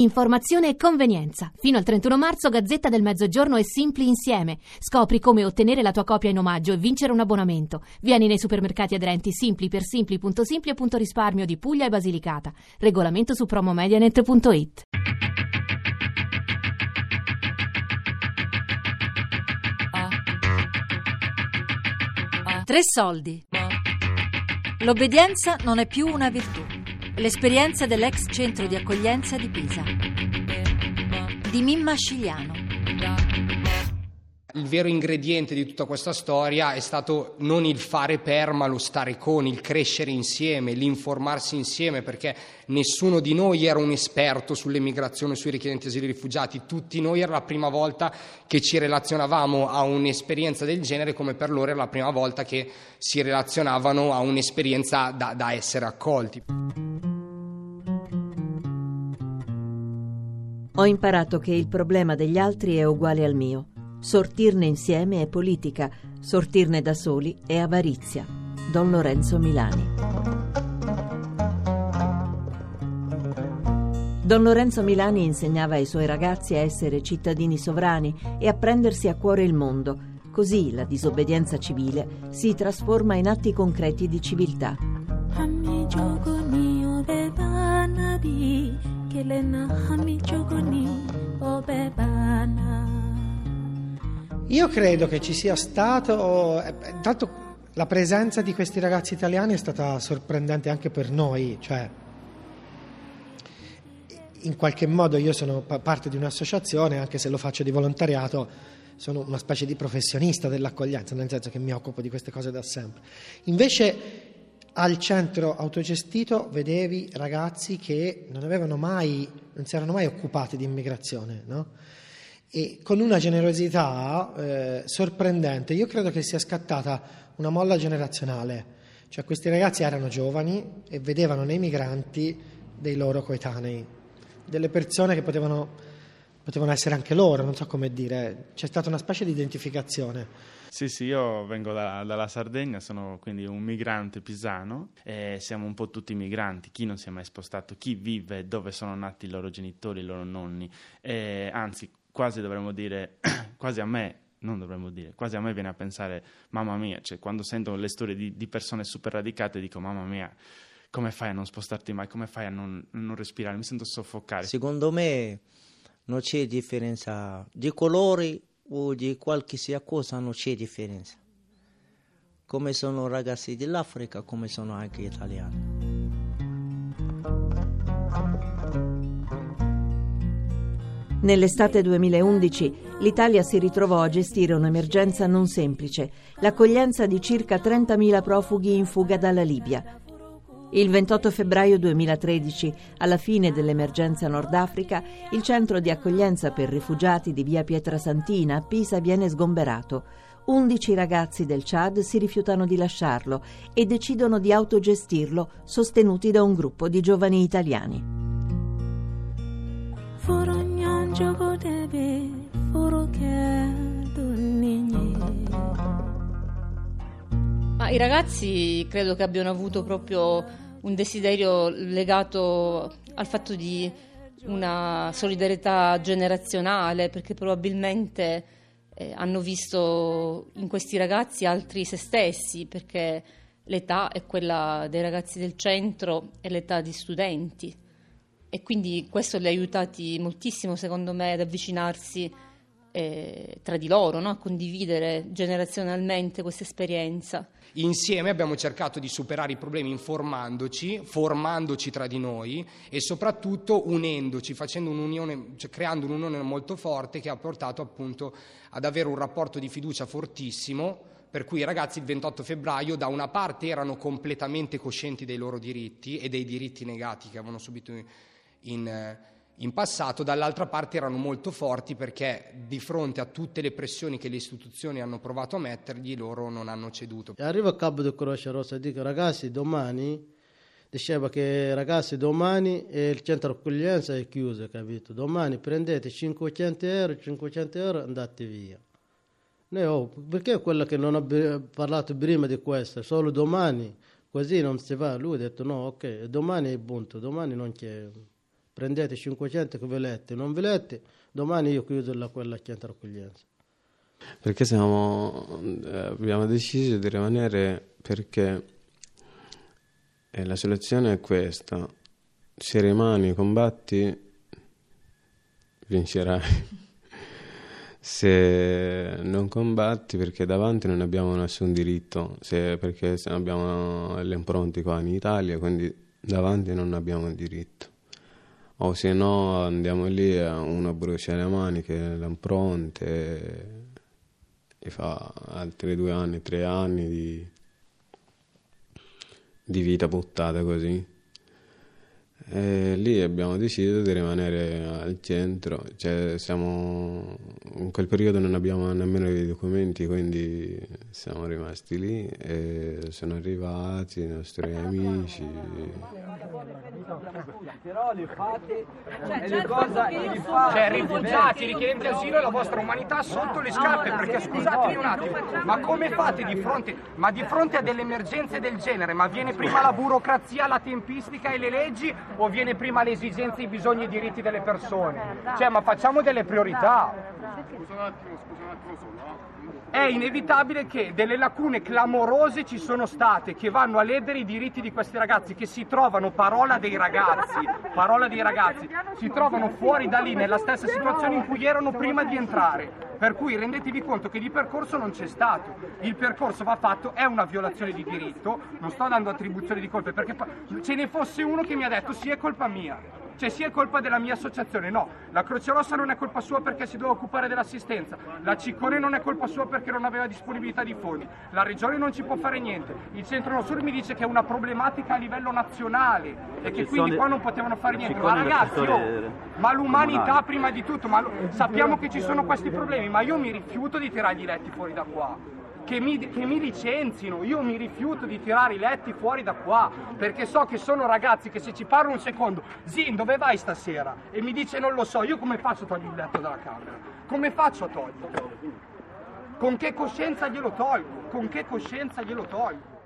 Informazione e convenienza. Fino al 31 marzo Gazzetta del Mezzogiorno e Simpli insieme. Scopri come ottenere la tua copia in omaggio e vincere un abbonamento. Vieni nei supermercati aderenti Simpli per simpli.simpli.risparmio di Puglia e Basilicata. Regolamento su promomedianet.it. Tre soldi. L'obbedienza non è più una virtù. L'esperienza dell'ex centro di accoglienza di Pisa. Di Mimma Scigliano. Il vero ingrediente di tutta questa storia è stato non il fare per, ma lo stare con, il crescere insieme, l'informarsi insieme, perché nessuno di noi era un esperto sull'emigrazione, sui richiedenti asilo e rifugiati, tutti noi era la prima volta che ci relazionavamo a un'esperienza del genere, come per loro era la prima volta che si relazionavano a un'esperienza da, da essere accolti. Ho imparato che il problema degli altri è uguale al mio. Sortirne insieme è politica, sortirne da soli è avarizia. Don Lorenzo Milani. Don Lorenzo Milani insegnava ai suoi ragazzi a essere cittadini sovrani e a prendersi a cuore il mondo. Così la disobbedienza civile si trasforma in atti concreti di civiltà. Io credo che ci sia stato, eh, intanto la presenza di questi ragazzi italiani è stata sorprendente anche per noi, cioè in qualche modo io sono parte di un'associazione, anche se lo faccio di volontariato, sono una specie di professionista dell'accoglienza, nel senso che mi occupo di queste cose da sempre. Invece al centro autogestito vedevi ragazzi che non avevano mai, non si erano mai occupati di immigrazione, no? E con una generosità eh, sorprendente, io credo che sia scattata una molla generazionale, cioè questi ragazzi erano giovani e vedevano nei migranti dei loro coetanei, delle persone che potevano, potevano essere anche loro, non so come dire, c'è stata una specie di identificazione. Sì, sì, io vengo da, dalla Sardegna, sono quindi un migrante pisano e siamo un po' tutti migranti, chi non si è mai spostato, chi vive dove sono nati i loro genitori, i loro nonni, e, anzi quasi dovremmo dire, quasi a me non dovremmo dire, quasi a me viene a pensare, mamma mia, cioè quando sento le storie di, di persone super radicate dico, mamma mia, come fai a non spostarti mai, come fai a non, non respirare, mi sento soffocare. Secondo me non c'è differenza di colori o di qualche sia cosa non c'è differenza. Come sono ragazzi dell'Africa, come sono anche italiani. Nell'estate 2011 l'Italia si ritrovò a gestire un'emergenza non semplice, l'accoglienza di circa 30.000 profughi in fuga dalla Libia. Il 28 febbraio 2013, alla fine dell'emergenza Nord Africa, il centro di accoglienza per rifugiati di via Pietrasantina a Pisa viene sgomberato. 11 ragazzi del Chad si rifiutano di lasciarlo e decidono di autogestirlo, sostenuti da un gruppo di giovani italiani. Ma i ragazzi credo che abbiano avuto proprio un desiderio legato al fatto di una solidarietà generazionale, perché probabilmente eh, hanno visto in questi ragazzi altri se stessi, perché l'età è quella dei ragazzi del centro e l'età di studenti. E quindi questo li ha aiutati moltissimo, secondo me, ad avvicinarsi eh, tra di loro, no? a condividere generazionalmente questa esperienza. Insieme abbiamo cercato di superare i problemi informandoci, formandoci tra di noi e soprattutto unendoci, un'unione, cioè creando un'unione molto forte che ha portato appunto ad avere un rapporto di fiducia fortissimo per cui i ragazzi il 28 febbraio da una parte erano completamente coscienti dei loro diritti e dei diritti negati che avevano subito in, in passato, dall'altra parte erano molto forti perché di fronte a tutte le pressioni che le istituzioni hanno provato a mettergli, loro non hanno ceduto. Arriva il capo di Croce Rossa e dice ragazzi domani, diceva che ragazzi domani il centro accoglienza è chiuso, capito? Domani prendete 500 euro, 500 euro andate via. Noi, oh, perché quello che non ho parlato prima di questo, solo domani, così non si va. Lui ha detto no, ok, domani è punto, domani non c'è prendete 500 che volete, non volete, domani io chiudo la, quella centro accoglienza. Perché siamo, eh, abbiamo deciso di rimanere perché eh, la soluzione è questa, se rimani, combatti, vincerai. se non combatti perché davanti non abbiamo nessun diritto, se, perché abbiamo le impronte qua in Italia, quindi davanti non abbiamo diritto. O se no andiamo lì e uno brucia le maniche, le impronte e fa altri due anni, tre anni di, di vita buttata così. E lì abbiamo deciso di rimanere al centro, cioè siamo, in quel periodo non abbiamo nemmeno i documenti, quindi siamo rimasti lì e sono arrivati i nostri amici. Cioè rifugiati, richiedenti asilo e la vostra umanità sotto le scarpe, perché scusatemi un attimo, ma come fate di fronte, ma di fronte a delle emergenze del genere, ma viene prima la burocrazia, la tempistica e le leggi o viene prima le esigenze, i bisogni e i diritti delle persone? Cioè, ma facciamo delle priorità. Scusa un attimo, scusa un attimo solo. no? È inevitabile che delle lacune clamorose ci sono state che vanno a ledere i diritti di questi ragazzi che si trovano, parola dei ragazzi, parola dei ragazzi, si trovano fuori da lì nella stessa situazione in cui erano prima di entrare. Per cui rendetevi conto che di percorso non c'è stato. Il percorso va fatto, è una violazione di diritto, non sto dando attribuzione di colpe, perché ce ne fosse uno che mi ha detto sì è colpa mia. Cioè sia è colpa della mia associazione, no, la Croce Rossa non è colpa sua perché si doveva occupare dell'assistenza, la Ciccone non è colpa sua perché non aveva disponibilità di fondi, la Regione non ci può fare niente, il Centro Nord Sud mi dice che è una problematica a livello nazionale e che quindi qua non potevano fare niente, ma ragazzi, oh, ma l'umanità prima di tutto, sappiamo che ci sono questi problemi, ma io mi rifiuto di tirargli i letti fuori da qua. Che mi, che mi licenzino, io mi rifiuto di tirare i letti fuori da qua, perché so che sono ragazzi che se ci parlo un secondo, Zin dove vai stasera? E mi dice non lo so, io come faccio a togliere il letto dalla camera? Come faccio a toglierlo? Con che coscienza glielo tolgo? Con che coscienza glielo tolgo?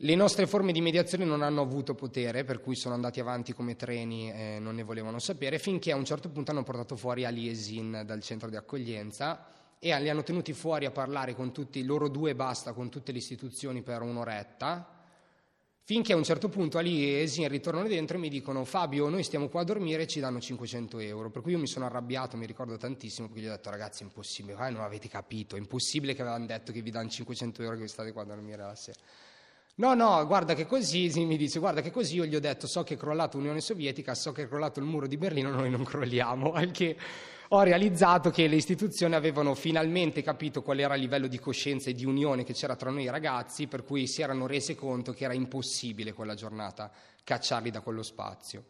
Le nostre forme di mediazione non hanno avuto potere, per cui sono andati avanti come treni e non ne volevano sapere, finché a un certo punto hanno portato fuori Ali Esin dal centro di accoglienza e li hanno tenuti fuori a parlare con tutti, loro due e basta, con tutte le istituzioni per un'oretta, finché a un certo punto Ali e Esin ritornano dentro e mi dicono Fabio, noi stiamo qua a dormire e ci danno 500 euro, per cui io mi sono arrabbiato, mi ricordo tantissimo, perché gli ho detto ragazzi è impossibile, ah, non avete capito, è impossibile che avevano detto che vi danno 500 euro che vi state qua a dormire la sera. No, no, guarda che così, sì, mi dice, guarda che così io gli ho detto, so che è crollato l'Unione Sovietica, so che è crollato il muro di Berlino, noi non crolliamo, al che ho realizzato che le istituzioni avevano finalmente capito qual era il livello di coscienza e di unione che c'era tra noi ragazzi, per cui si erano rese conto che era impossibile quella giornata cacciarli da quello spazio.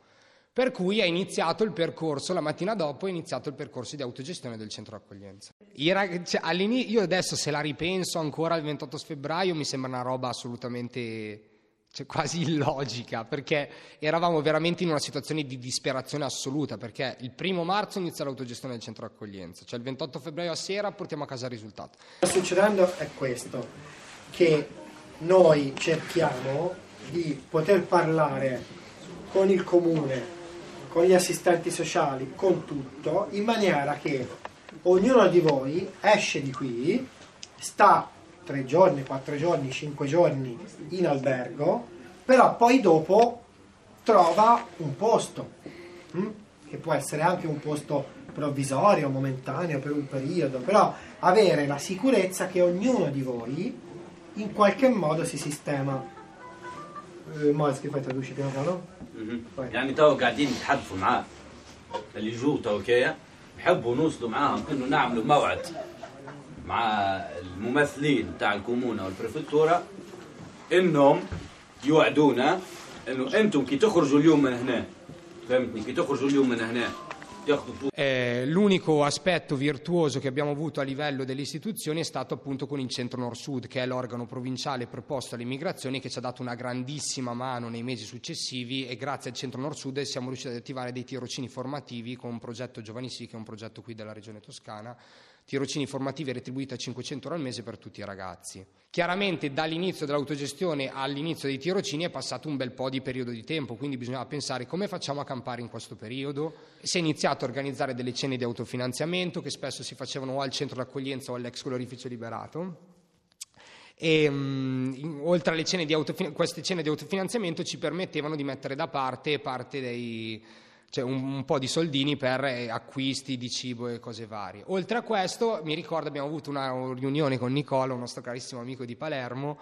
Per cui è iniziato il percorso, la mattina dopo è iniziato il percorso di autogestione del centro d'accoglienza. I rag- cioè, io adesso se la ripenso ancora il 28 febbraio mi sembra una roba assolutamente cioè, quasi illogica, perché eravamo veramente in una situazione di disperazione assoluta, perché il primo marzo inizia l'autogestione del centro d'accoglienza, cioè il 28 febbraio a sera portiamo a casa il risultato. Sta succedendo è questo, che noi cerchiamo di poter parlare con il comune, con gli assistenti sociali, con tutto, in maniera che ognuno di voi esce di qui, sta tre giorni, quattro giorni, cinque giorni in albergo, però poi dopo trova un posto, mm? che può essere anche un posto provvisorio, momentaneo, per un periodo, però avere la sicurezza che ognuno di voi in qualche modo si sistema. Eh, Moaz, che fai traduci piano piano? مهم. يعني تو قاعدين نتحدثوا معاه اللي جو تو كيا نحبوا نوصلوا معاهم انه نعملوا موعد مع الممثلين تاع الكومونه والبريفكتوره انهم يوعدونا انه انتم كي تخرجوا اليوم من هنا فهمتني كي تخرجوا اليوم من هنا تاخذوا Eh, l'unico aspetto virtuoso che abbiamo avuto a livello delle istituzioni è stato appunto con il Centro Nord-Sud, che è l'organo provinciale preposto alle migrazioni che ci ha dato una grandissima mano nei mesi successivi e grazie al Centro Nord-Sud siamo riusciti ad attivare dei tirocini formativi con un progetto Giovani Sì, che è un progetto qui della Regione Toscana, tirocini formativi retribuiti a 500 euro al mese per tutti i ragazzi. Chiaramente dall'inizio dell'autogestione all'inizio dei tirocini è passato un bel po' di periodo di tempo, quindi bisognava pensare come facciamo a campare in questo periodo. Si è iniziato a organizzare delle cene di autofinanziamento che spesso si facevano o al centro d'accoglienza o all'ex colorificio liberato. E, um, oltre alle cene di autofin- queste cene di autofinanziamento ci permettevano di mettere da parte parte dei, cioè un, un, po' di soldini per eh, acquisti di cibo e cose varie. Oltre a questo, mi ricordo abbiamo avuto una riunione con Nicola, un nostro carissimo amico di Palermo,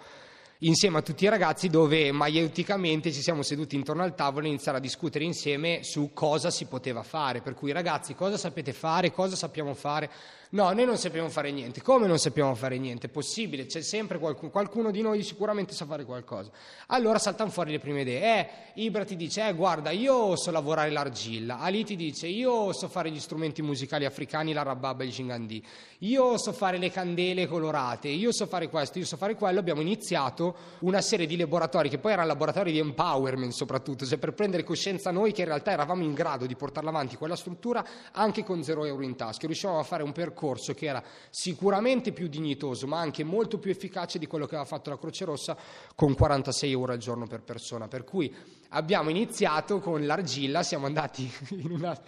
insieme a tutti i ragazzi dove maieuticamente ci siamo seduti intorno al tavolo e iniziare a discutere insieme su cosa si poteva fare. Per cui ragazzi, cosa sapete fare, cosa sappiamo fare? No, noi non sappiamo fare niente. Come non sappiamo fare niente? È possibile, c'è sempre qualcuno, qualcuno di noi sicuramente sa fare qualcosa. Allora saltano fuori le prime idee. Eh, Ibra ti dice, eh, guarda, io so lavorare l'argilla. Ali ti dice, io so fare gli strumenti musicali africani, la rababa e il cingandì. Io so fare le candele colorate, io so fare questo, io so fare quello. Abbiamo iniziato una serie di laboratori, che poi erano laboratori di empowerment soprattutto, cioè per prendere coscienza noi che in realtà eravamo in grado di portarla avanti quella struttura anche con zero euro in tasca. Riuscivamo a fare un percorso percorso che era sicuramente più dignitoso, ma anche molto più efficace di quello che aveva fatto la Croce Rossa con 46 euro al giorno per persona. Per cui abbiamo iniziato con l'argilla, siamo andati in una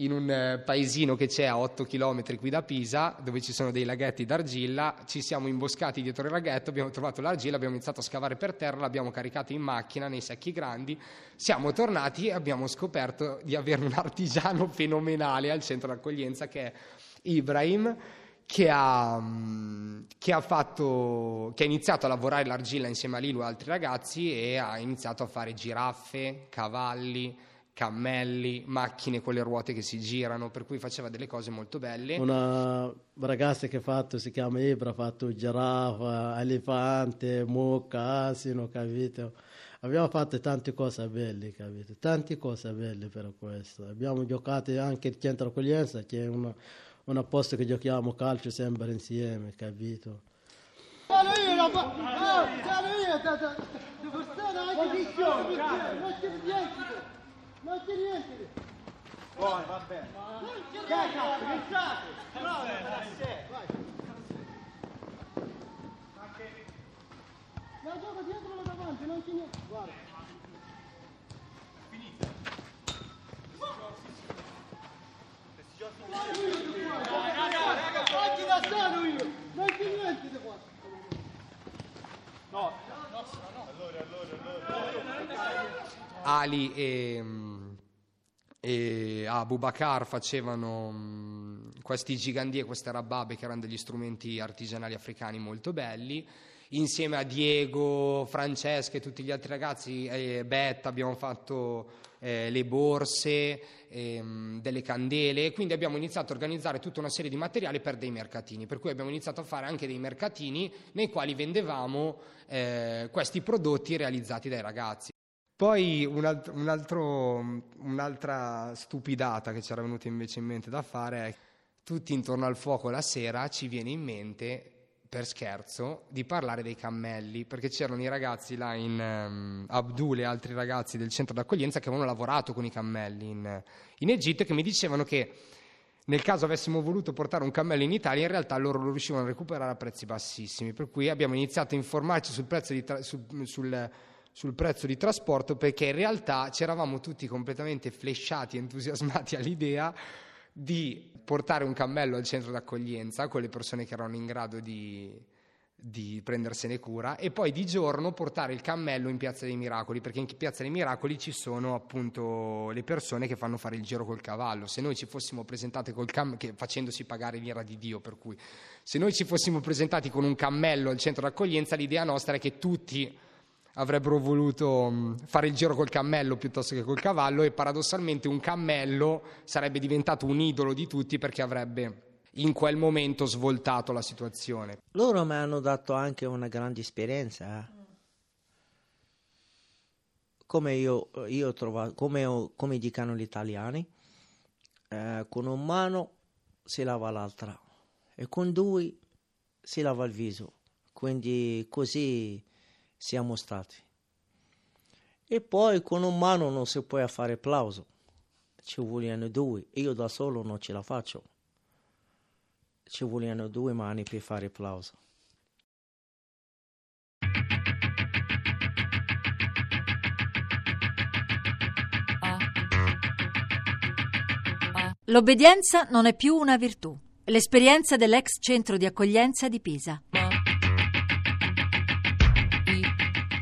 in un eh, paesino che c'è a 8 km qui da Pisa, dove ci sono dei laghetti d'argilla, ci siamo imboscati dietro il laghetto, abbiamo trovato l'argilla, abbiamo iniziato a scavare per terra, l'abbiamo caricata in macchina nei sacchi grandi, siamo tornati e abbiamo scoperto di avere un artigiano fenomenale al centro d'accoglienza che è Ibrahim che ha, mm, che, ha fatto, che ha, iniziato a lavorare l'argilla insieme a Lilu e altri ragazzi e ha iniziato a fare giraffe, cavalli, cammelli, macchine con le ruote che si girano, per cui faceva delle cose molto belle. Una ragazza che ha fatto, si chiama Ibra, ha fatto giraffa, elefante, mucca, asino, capito? Abbiamo fatto tante cose belle, capito? Tante cose belle per questo. Abbiamo giocato anche il centro accoglienza, che è una un posto che giochiamo calcio sempre insieme, capito? Sono io, sono io, devo stare anche visione, non c'è niente, non c'è niente. Buono, va bene. Dai, cazzo, pensate, bravo, vai. La gioco dietro o davanti, non c'è niente, guarda. Ali e, e Abu Bakar facevano mm, questi gigandì e queste rababe che erano degli strumenti artigianali africani molto belli insieme a Diego, Francesca e tutti gli altri ragazzi, eh, Betta, abbiamo fatto eh, le borse, ehm, delle candele, quindi abbiamo iniziato a organizzare tutta una serie di materiali per dei mercatini, per cui abbiamo iniziato a fare anche dei mercatini nei quali vendevamo eh, questi prodotti realizzati dai ragazzi. Poi un altro, un altro, un'altra stupidata che ci era venuta invece in mente da fare è tutti intorno al fuoco la sera ci viene in mente per scherzo di parlare dei cammelli perché c'erano i ragazzi là in um, Abdul e altri ragazzi del centro d'accoglienza che avevano lavorato con i cammelli in, in Egitto e che mi dicevano che nel caso avessimo voluto portare un cammello in Italia, in realtà loro lo riuscivano a recuperare a prezzi bassissimi. Per cui abbiamo iniziato a informarci sul prezzo di, tra- sul, sul, sul prezzo di trasporto perché in realtà ci eravamo tutti completamente flashati, entusiasmati all'idea di portare un cammello al centro d'accoglienza con le persone che erano in grado di, di prendersene cura e poi di giorno portare il cammello in Piazza dei Miracoli perché in Piazza dei Miracoli ci sono appunto le persone che fanno fare il giro col cavallo. Se noi ci fossimo presentati col cam- che facendosi pagare l'ira di Dio per cui. Se noi ci fossimo presentati con un cammello al centro d'accoglienza l'idea nostra è che tutti avrebbero voluto mm, fare il giro col cammello piuttosto che col cavallo e paradossalmente un cammello sarebbe diventato un idolo di tutti perché avrebbe in quel momento svoltato la situazione. Loro mi hanno dato anche una grande esperienza. Eh? Come io, io trovato, come, come dicono gli italiani, eh, con un mano si lava l'altra e con due si lava il viso. Quindi così siamo stati. E poi con un mano non si può fare applauso, ci vogliono due, io da solo non ce la faccio. ci vogliono due mani per fare applauso. L'obbedienza non è più una virtù. L'esperienza dell'ex centro di accoglienza di Pisa.